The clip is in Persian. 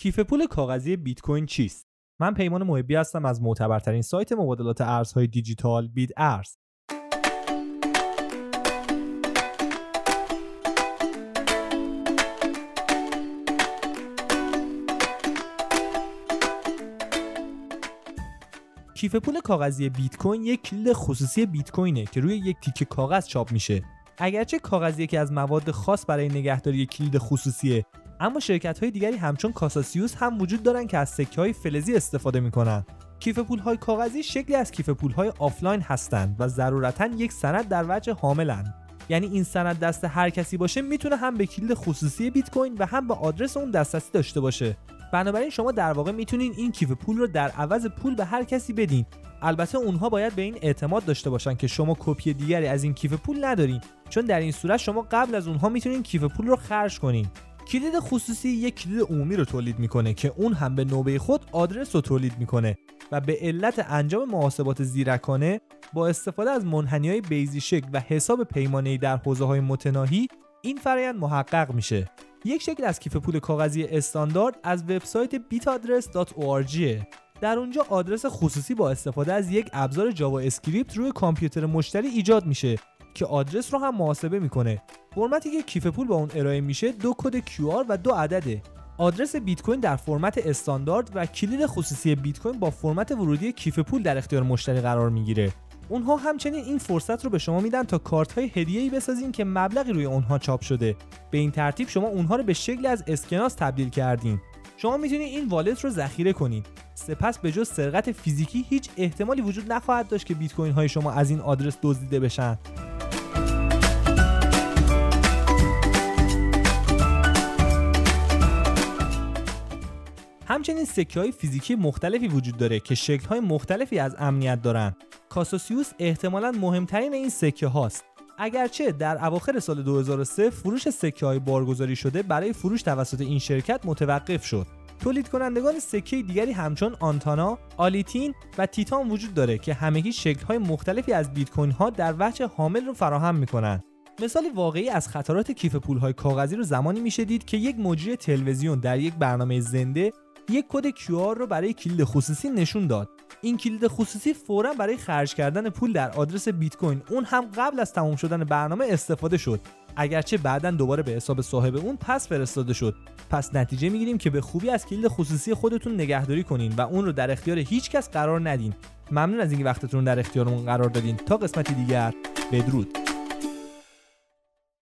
کیف پول کاغذی بیت کوین چیست؟ من پیمان محبی هستم از معتبرترین سایت مبادلات ارزهای دیجیتال بیت ارز. کیف پول کاغذی بیت کوین یک کلید خصوصی بیت کوینه که روی یک تیکه کاغذ چاپ میشه. اگرچه کاغذ یکی از مواد خاص برای نگهداری کلید خصوصیه اما شرکت های دیگری همچون Casascius هم وجود دارن که از سکه های فلزی استفاده می‌کنن. کیف پول های کاغذی شکلی از کیف پول های آفلاین هستند و ضرورتا یک سند در وجه حاملن. یعنی این سند دست هر کسی باشه می‌تونه هم به کلید خصوصی بیت کوین و هم به آدرس اون دسترسی داشته باشه. بنابراین شما در واقع می‌تونین این کیف پول رو در عوض پول به هر کسی بدین. البته اونها باید به این اعتماد داشته باشن که شما کپی دیگری از این کیف پول ندارین. چون در این صورت شما قبل از اونها می‌تونین کیف پول رو خرج کنین. کلید خصوصی یک کلید عمومی رو تولید می‌کنه که اون هم به نوبه خود آدرس رو تولید می‌کنه و به علت انجام محاسبات زیرکانه با استفاده از منحنی های بیضی شکل و حساب پیمانه‌ای در حوزه های متناهی این فرایند محقق میشه. یک شکل از کیف پول کاغذی استاندارد از وبسایت bitaddress.org در اونجا آدرس خصوصی با استفاده از یک ابزار جاوا اسکریپت روی کامپیوتر مشتری ایجاد میشه که آدرس رو هم محاسبه می‌کنه. فرمتی که کیف پول با اون ارائه میشه دو کد QR و دو عدده آدرس بیت کوین در فرمت استاندارد و کلید خصوصی بیت کوین با فرمت ورودی کیف پول در اختیار مشتری قرار می‌گیره. اونها همچنین این فرصت رو به شما میدن تا کارت های هدیه ای بسازین که مبلغی روی اونها چاپ شده. به این ترتیب شما اونها رو به شکلی از اسکناس تبدیل کردین. شما می‌تونید این wallet رو ذخیره کنید سپس به جز سرقت فیزیکی هیچ احتمالی وجود نخواهد داشت که بیت کوین های شما از این آدرس دزدیده بشن. همچنین سکه های فیزیکی مختلفی وجود داره که شکل های مختلفی از امنیت دارن. کاسوسیوس احتمالا مهمترین این سکه هاست. اگرچه در اواخر سال 2003 فروش سکه های بارگذاری شده برای فروش توسط این شرکت متوقف شد. تولید کنندگان سکه دیگری همچون آنتانا، آلیتین و تیتان وجود داره که همگی شکل های مختلفی از بیت کوین ها در وجه حامل رو فراهم می‌کنن. مثال واقعی از خطرات کیف پول های کاغذی رو زمانی میشه دید که یک مجری تلویزیون در یک برنامه زنده یک کد QR رو برای کلید خصوصی نشون داد. این کلید خصوصی فورا برای خرج کردن پول در آدرس بیت کوین اون هم قبل از تمام شدن برنامه استفاده شد. اگرچه بعدا دوباره به حساب صاحب اون پس فرستاده شد. پس نتیجه می‌گیریم که به خوبی از کلید خصوصی خودتون نگهداری کنین و اون رو در اختیار هیچ کس قرار ندین. ممنون از اینکه وقتتون در اختیارمون قرار دادین. تا قسمتی دیگر بدرود.